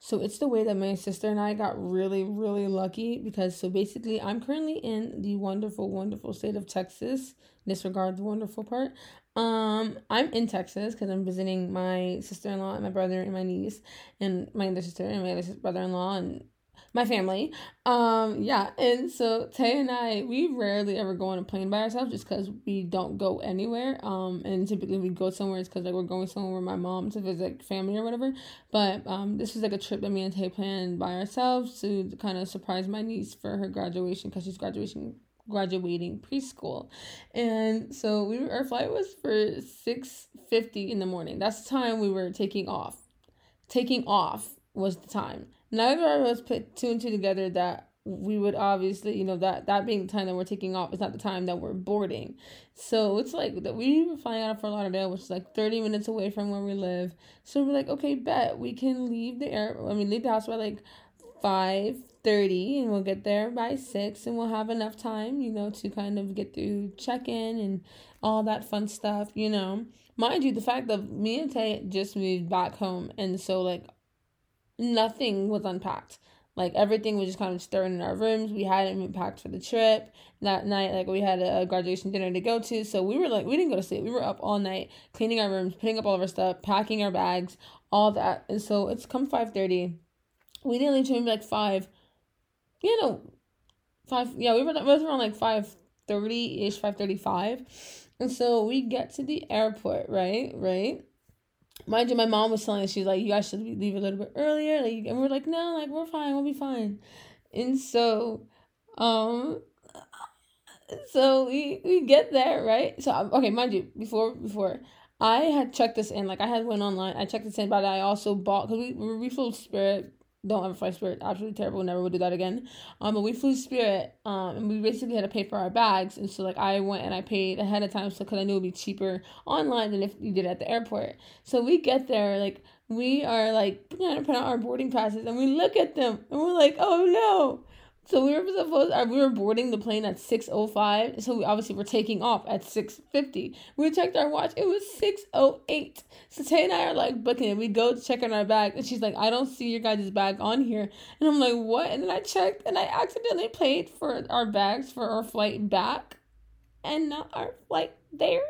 So it's the way that my sister and I got really, really lucky because so basically I'm currently in the wonderful, wonderful state of Texas. Disregard the wonderful part. Um, I'm in Texas because I'm visiting my sister in law and my brother and my niece and my other sister and my other brother in law and my family. Um, yeah, and so Tay and I, we rarely ever go on a plane by ourselves just because we don't go anywhere. Um, and typically we go somewhere it's because like we're going somewhere with my mom to visit family or whatever. But um, this was like a trip that me and Tay planned by ourselves to kind of surprise my niece for her graduation because she's graduation graduating preschool and so we were, our flight was for 6.50 in the morning that's the time we were taking off taking off was the time neither of us put two and two together that we would obviously, you know, that that being the time that we're taking off is not the time that we're boarding. So it's like that we were flying out of Fort Lauderdale, which is like 30 minutes away from where we live. So we're like, okay, bet we can leave the air I mean leave the house by like five thirty and we'll get there by six and we'll have enough time, you know, to kind of get through check in and all that fun stuff, you know. Mind you, the fact that me and Tay just moved back home and so like nothing was unpacked. Like everything was just kind of stirring in our rooms. We hadn't been packed for the trip that night. Like we had a graduation dinner to go to, so we were like we didn't go to sleep. We were up all night cleaning our rooms, putting up all of our stuff, packing our bags, all that. And so it's come five thirty. We didn't leave till like five. You know, five. Yeah, we were. It was around like five thirty ish, five thirty five. And so we get to the airport, right? Right mind you, my mom was telling us she's like, you guys should leave a little bit earlier. Like, and we're like, no, like we're fine, we'll be fine. And so, um, so we we get there right. So okay, mind you, before before I had checked this in, like I had went online, I checked this in, but I also bought because we we flew Spirit don't ever fly Spirit. Absolutely terrible. Never would do that again. Um, but we flew Spirit. Um, and we basically had to pay for our bags, and so like I went and I paid ahead of time, so because I knew it'd be cheaper online than if you did at the airport. So we get there, like we are like trying to put out our boarding passes, and we look at them, and we're like, oh no, so we were supposed uh, we were boarding the plane at 6:05. So we obviously were taking off at 6:50. We checked our watch. It was 6:08. So Tay and I are like booking it. We go to check on our bag and she's like, "I don't see your guys' bag on here." And I'm like, "What?" And then I checked and I accidentally paid for our bags for our flight back and not our flight there.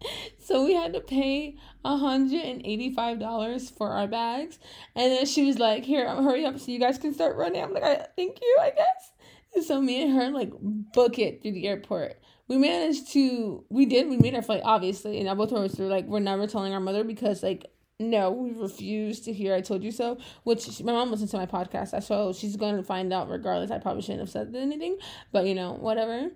So we had to pay $185 for our bags. And then she was like, Here, hurry up so you guys can start running. I'm like, I thank you, I guess. And so me and her like book it through the airport. We managed to we did, we made our flight, obviously, and I both of us were like, we're never telling our mother because like no, we refuse to hear I told you so, which my mom listens to my podcast, so she's going to find out regardless. I probably shouldn't have said anything, but you know, whatever.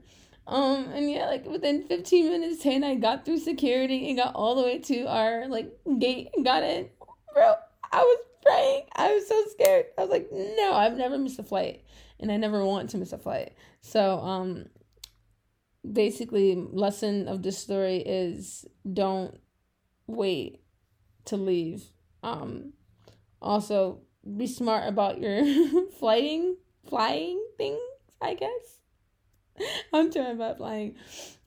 Um, and yeah, like within 15 minutes, Tay and I got through security and got all the way to our like gate and got in. Bro, I was praying. I was so scared. I was like, no, I've never missed a flight and I never want to miss a flight. So, um, basically, lesson of this story is don't wait to leave. Um, also, be smart about your flying, flying things, I guess. I'm trying about flying.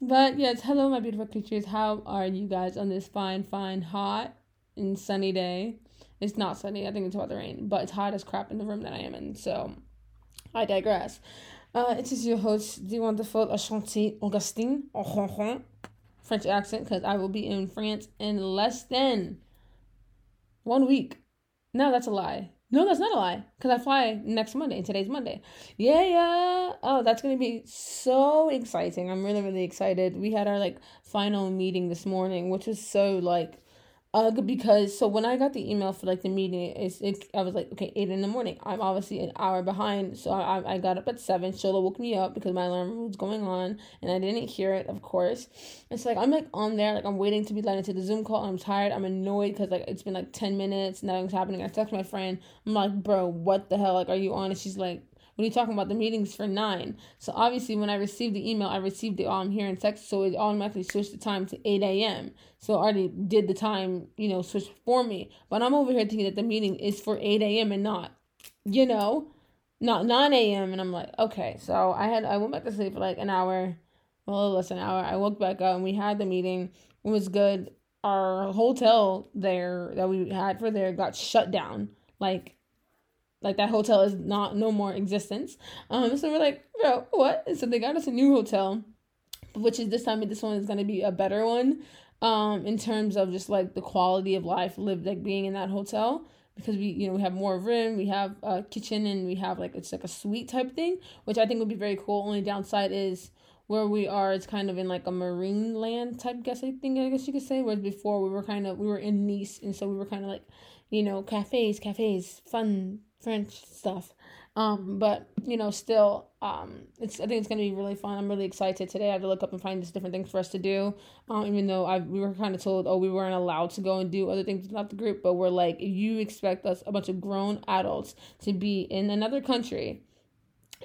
But yes, hello, my beautiful creatures. How are you guys on this fine, fine, hot and sunny day? It's not sunny. I think it's about to rain, but it's hot as crap in the room that I am in. So I digress. Uh, it is your host, the wonderful Ashantee Augustine, French accent, because I will be in France in less than one week. No, that's a lie. No, that's not a lie. Cause I fly next Monday, today's Monday. Yeah, yeah. Oh, that's gonna be so exciting. I'm really, really excited. We had our like final meeting this morning, which was so like uh, because so when I got the email for like the meeting, it's it, I was like, okay, eight in the morning. I'm obviously an hour behind, so I I got up at seven. Shola woke me up because my alarm was going on, and I didn't hear it. Of course, it's like I'm like on there, like I'm waiting to be let into the Zoom call. I'm tired. I'm annoyed because like it's been like ten minutes, nothing's happening. I text my friend. I'm like, bro, what the hell? Like, are you on? And she's like, when you're talking about the meetings for nine. So obviously, when I received the email, I received it um here in Texas, so it automatically switched the time to eight a.m. So I already did the time, you know, switch for me. But I'm over here thinking that the meeting is for eight a.m. and not, you know, not nine a.m. And I'm like, okay. So I had I went back to sleep for like an hour, a little less than an hour. I woke back up and we had the meeting. It was good. Our hotel there that we had for there got shut down. Like like that hotel is not no more existence. Um, so we're like, bro, what? And so they got us a new hotel, which is this time this one is gonna be a better one, um, in terms of just like the quality of life lived like being in that hotel because we you know we have more room, we have a kitchen, and we have like it's like a suite type thing, which I think would be very cool. Only downside is where we are it's kind of in like a marine land type guess I think I guess you could say. Whereas before we were kind of we were in Nice and so we were kind of like, you know, cafes, cafes, fun French stuff. Um, but you know, still, um, it's I think it's gonna be really fun. I'm really excited today. I had to look up and find just different things for us to do. Um, even though I we were kind of told, oh, we weren't allowed to go and do other things without the group, but we're like, you expect us, a bunch of grown adults, to be in another country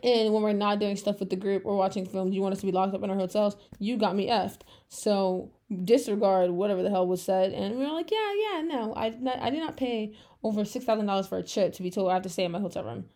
and when we're not doing stuff with the group or watching films, you want us to be locked up in our hotels. You got me effed. So disregard whatever the hell was said. And we were like, yeah, yeah, no, I did not, I did not pay over six thousand dollars for a trip to be told I have to stay in my hotel room.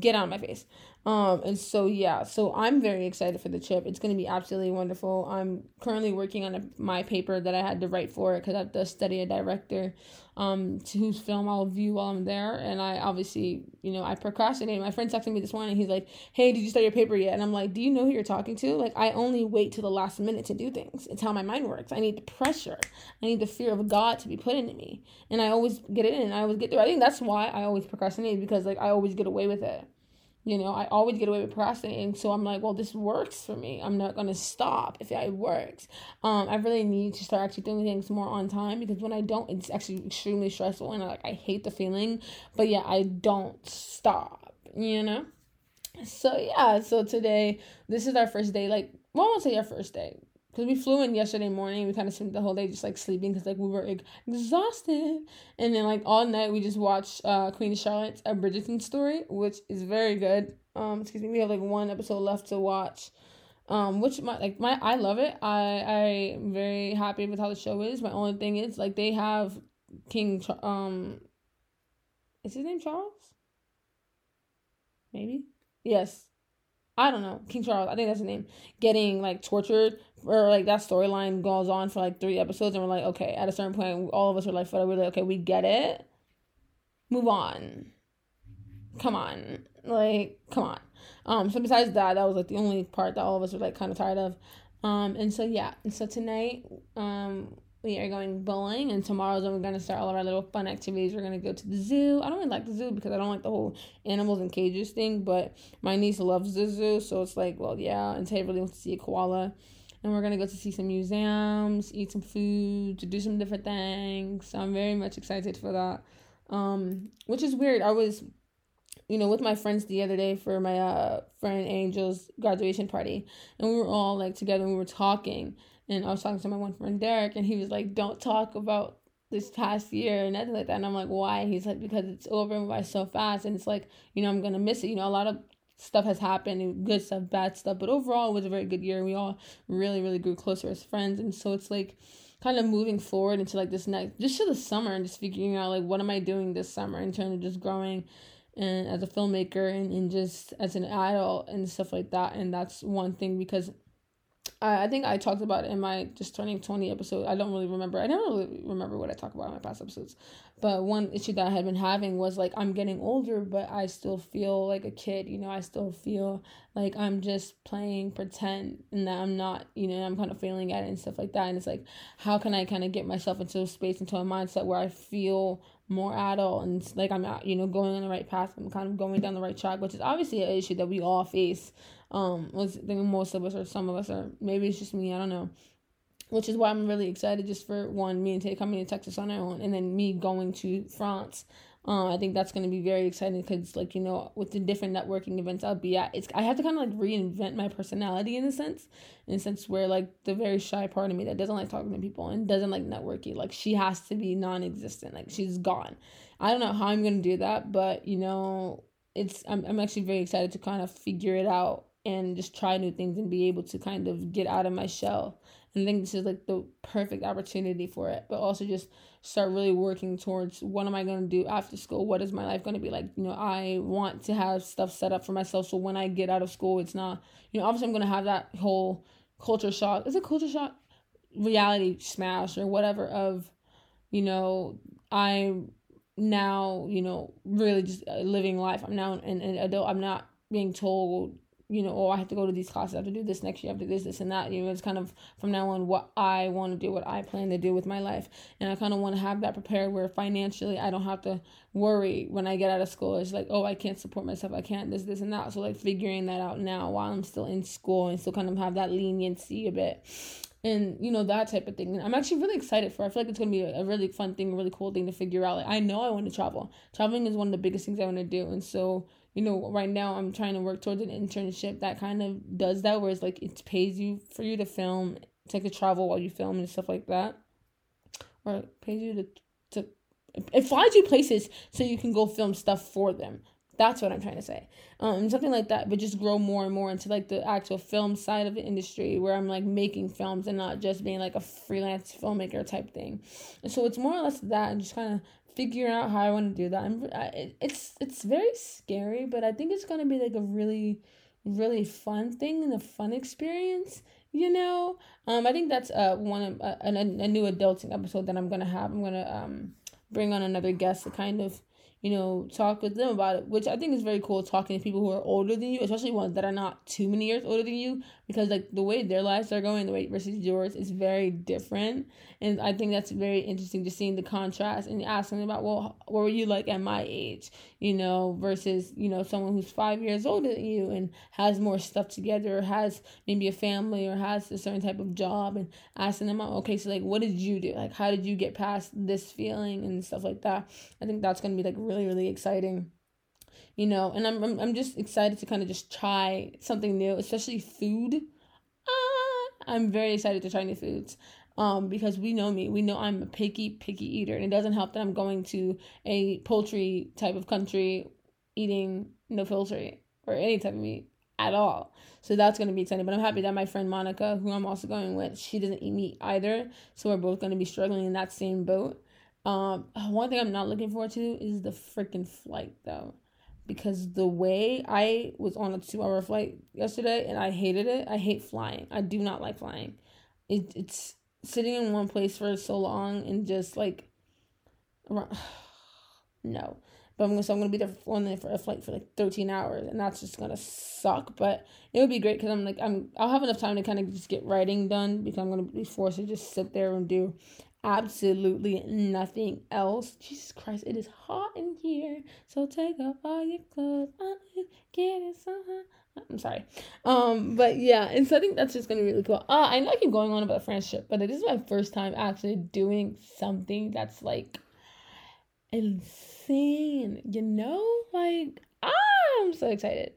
Get out of my face. Um, and so yeah, so I'm very excited for the trip. It's gonna be absolutely wonderful. I'm currently working on a, my paper that I had to write for it because I have to study a director, um, to whose film I'll view while I'm there. And I obviously, you know, I procrastinate. My friend texted me this morning. He's like, "Hey, did you start your paper yet?" And I'm like, "Do you know who you're talking to? Like, I only wait till the last minute to do things. It's how my mind works. I need the pressure. I need the fear of God to be put into me, and I always get it in. I always get through. I think that's why I always procrastinate because like I always get away with it." You know, I always get away with procrastinating. So I'm like, well, this works for me. I'm not going to stop if it works. Um, I really need to start actually doing things more on time because when I don't, it's actually extremely stressful and I, like, I hate the feeling. But yeah, I don't stop, you know? So yeah, so today, this is our first day. Like, well, I won't say our first day because we flew in yesterday morning. We kind of spent the whole day just like sleeping because like we were like, exhausted. And then like all night we just watched uh, Queen Charlotte's A Bridgerton story, which is very good. Um, excuse me, we have like one episode left to watch. Um, which my like my I love it. I I'm very happy with how the show is. My only thing is like they have King um, is his name Charles? Maybe yes. I don't know, King Charles, I think that's his name, getting like tortured or like that storyline goes on for like three episodes and we're like, okay, at a certain point all of us are like, we're like, okay, we get it. Move on. Come on. Like, come on. Um, so besides that, that was like the only part that all of us were like kind of tired of. Um, and so yeah, and so tonight, um, we are going bowling, and tomorrow's when we're gonna start all of our little fun activities. We're gonna go to the zoo. I don't really like the zoo because I don't like the whole animals and cages thing, but my niece loves the zoo, so it's like, well, yeah. And Tay really wants to see a koala, and we're gonna go to see some museums, eat some food, to do some different things. So I'm very much excited for that. Um, which is weird. I was you know, with my friends the other day for my uh friend Angel's graduation party, and we were all like together and we were talking, and I was talking to my one friend Derek, and he was like, "Don't talk about this past year and nothing like that." And I'm like, "Why?" He's like, "Because it's over and by so fast, and it's like, you know, I'm gonna miss it. You know, a lot of stuff has happened, good stuff, bad stuff, but overall, it was a very good year. We all really, really grew closer as friends, and so it's like." kind of moving forward into like this next just to the summer and just figuring out like what am I doing this summer in terms of just growing and as a filmmaker and, and just as an adult and stuff like that and that's one thing because I, I think I talked about in my just turning 20 episode. I don't really remember. I never really remember what I talked about in my past episodes. But one issue that I had been having was like I'm getting older, but I still feel like a kid. You know, I still feel like I'm just playing pretend and that I'm not, you know, I'm kind of failing at it and stuff like that. And it's like, how can I kind of get myself into a space, into a mindset where I feel more adult and like I'm, not, you know, going on the right path. I'm kind of going down the right track, which is obviously an issue that we all face um, was think most of us or some of us are maybe it's just me. I don't know. Which is why I'm really excited just for one me and Tay coming to Texas on our own, and then me going to France. Uh, I think that's going to be very exciting because, like you know, with the different networking events I'll be at, it's I have to kind of like reinvent my personality in a sense, in a sense where like the very shy part of me that doesn't like talking to people and doesn't like networking, like she has to be non-existent, like she's gone. I don't know how I'm gonna do that, but you know, it's I'm I'm actually very excited to kind of figure it out and just try new things and be able to kind of get out of my shell. And I think this is like the perfect opportunity for it, but also just start really working towards what am I going to do after school? What is my life going to be like? You know, I want to have stuff set up for myself so when I get out of school, it's not, you know, obviously I'm going to have that whole culture shock. Is it culture shock? Reality smash or whatever of, you know, I now, you know, really just uh, living life. I'm now an, an adult. I'm not being told you know, oh, I have to go to these classes, I have to do this next year, I have to do this, this, and that. You know, it's kind of from now on what I want to do, what I plan to do with my life. And I kind of want to have that prepared where financially I don't have to worry when I get out of school. It's like, oh, I can't support myself, I can't this, this, and that. So, like, figuring that out now while I'm still in school and still kind of have that leniency a bit. And you know that type of thing. And I'm actually really excited for. It. I feel like it's gonna be a, really fun thing, a really cool thing to figure out. Like I know I want to travel. Traveling is one of the biggest things I want to do, and so you know, right now I'm trying to work towards an internship that kind of does that, where it's like it pays you for you to film, take a travel while you film and stuff like that, or pays you to to it flies you places so you can go film stuff for them. That's what I'm trying to say. Um, something like that, but just grow more and more into like the actual film side of the industry where I'm like making films and not just being like a freelance filmmaker type thing. And so it's more or less that and just kind of figuring out how I want to do that. I'm, I, it's it's very scary, but I think it's gonna be like a really, really fun thing and a fun experience. You know, um, I think that's uh one of uh, a, a, new adulting episode that I'm gonna have. I'm gonna um bring on another guest to kind of you know, talk with them about it, which I think is very cool talking to people who are older than you, especially ones that are not too many years older than you, because like the way their lives are going, the way versus yours is very different. And I think that's very interesting just seeing the contrast and asking about, well, what were you like at my age, you know, versus, you know, someone who's five years older than you and has more stuff together or has maybe a family or has a certain type of job and asking them, okay, so like, what did you do? Like, how did you get past this feeling and stuff like that? I think that's going to be like really, really exciting you know and I'm, I'm i'm just excited to kind of just try something new especially food uh, i'm very excited to try new foods um, because we know me. We know I'm a picky, picky eater. And it doesn't help that I'm going to a poultry type of country eating no poultry or any type of meat at all. So that's going to be exciting. But I'm happy that my friend Monica, who I'm also going with, she doesn't eat meat either. So we're both going to be struggling in that same boat. Um, one thing I'm not looking forward to is the freaking flight, though. Because the way I was on a two hour flight yesterday and I hated it, I hate flying. I do not like flying. It, it's sitting in one place for so long and just like no but I'm gonna, so I'm gonna be there on there for a flight for like 13 hours and that's just gonna suck but it would be great because I'm like I'm I'll have enough time to kind of just get writing done because I'm gonna be forced to just sit there and do absolutely nothing else Jesus Christ it is hot in here so take off all your clothes get it so hot I'm sorry. Um, but yeah, and so I think that's just gonna be really cool. Uh, I know I keep going on about friendship, but it is my first time actually doing something that's like insane, you know? Like, ah, I'm so excited.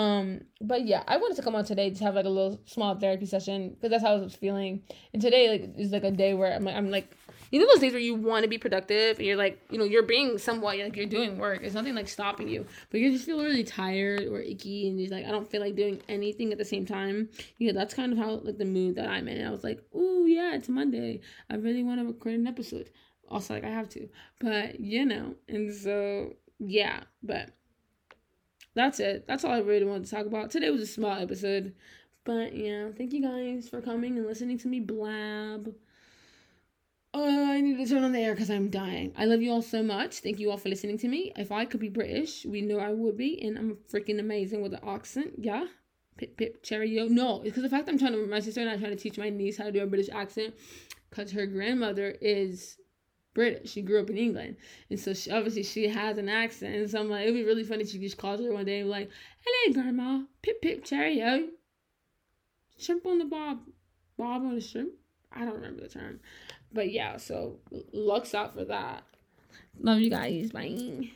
Um, but yeah, I wanted to come on today to have like a little small therapy session because that's how I was feeling. And today like is like a day where I'm like I'm like you know those days where you want to be productive and you're like you know you're being somewhat like you're doing work. It's nothing like stopping you. But you just feel really tired or icky and you're like i don't feel like doing anything at the same time. Yeah that's kind of how like the mood that i'm in. And i was like oh yeah it's monday. I really want to record an episode. Also like i have to. But you know and so yeah but that's it that's all i really wanted to talk about today was a small episode but yeah thank you guys for coming and listening to me blab Oh, I need to turn on the air because I'm dying. I love you all so much. Thank you all for listening to me. If I could be British, we know I would be, and I'm freaking amazing with the accent. Yeah, pip pip cherry yo. No, because the fact I'm trying to, my sister and I trying to teach my niece how to do a British accent, because her grandmother is British. She grew up in England, and so she, obviously she has an accent. And so I'm like, it'd be really funny. If she just calls her one day and be like, "Hello, grandma. Pip pip cherry yo. Shrimp on the bob, bob on the shrimp." I don't remember the term. But yeah, so looks out for that. Love you guys. Bye.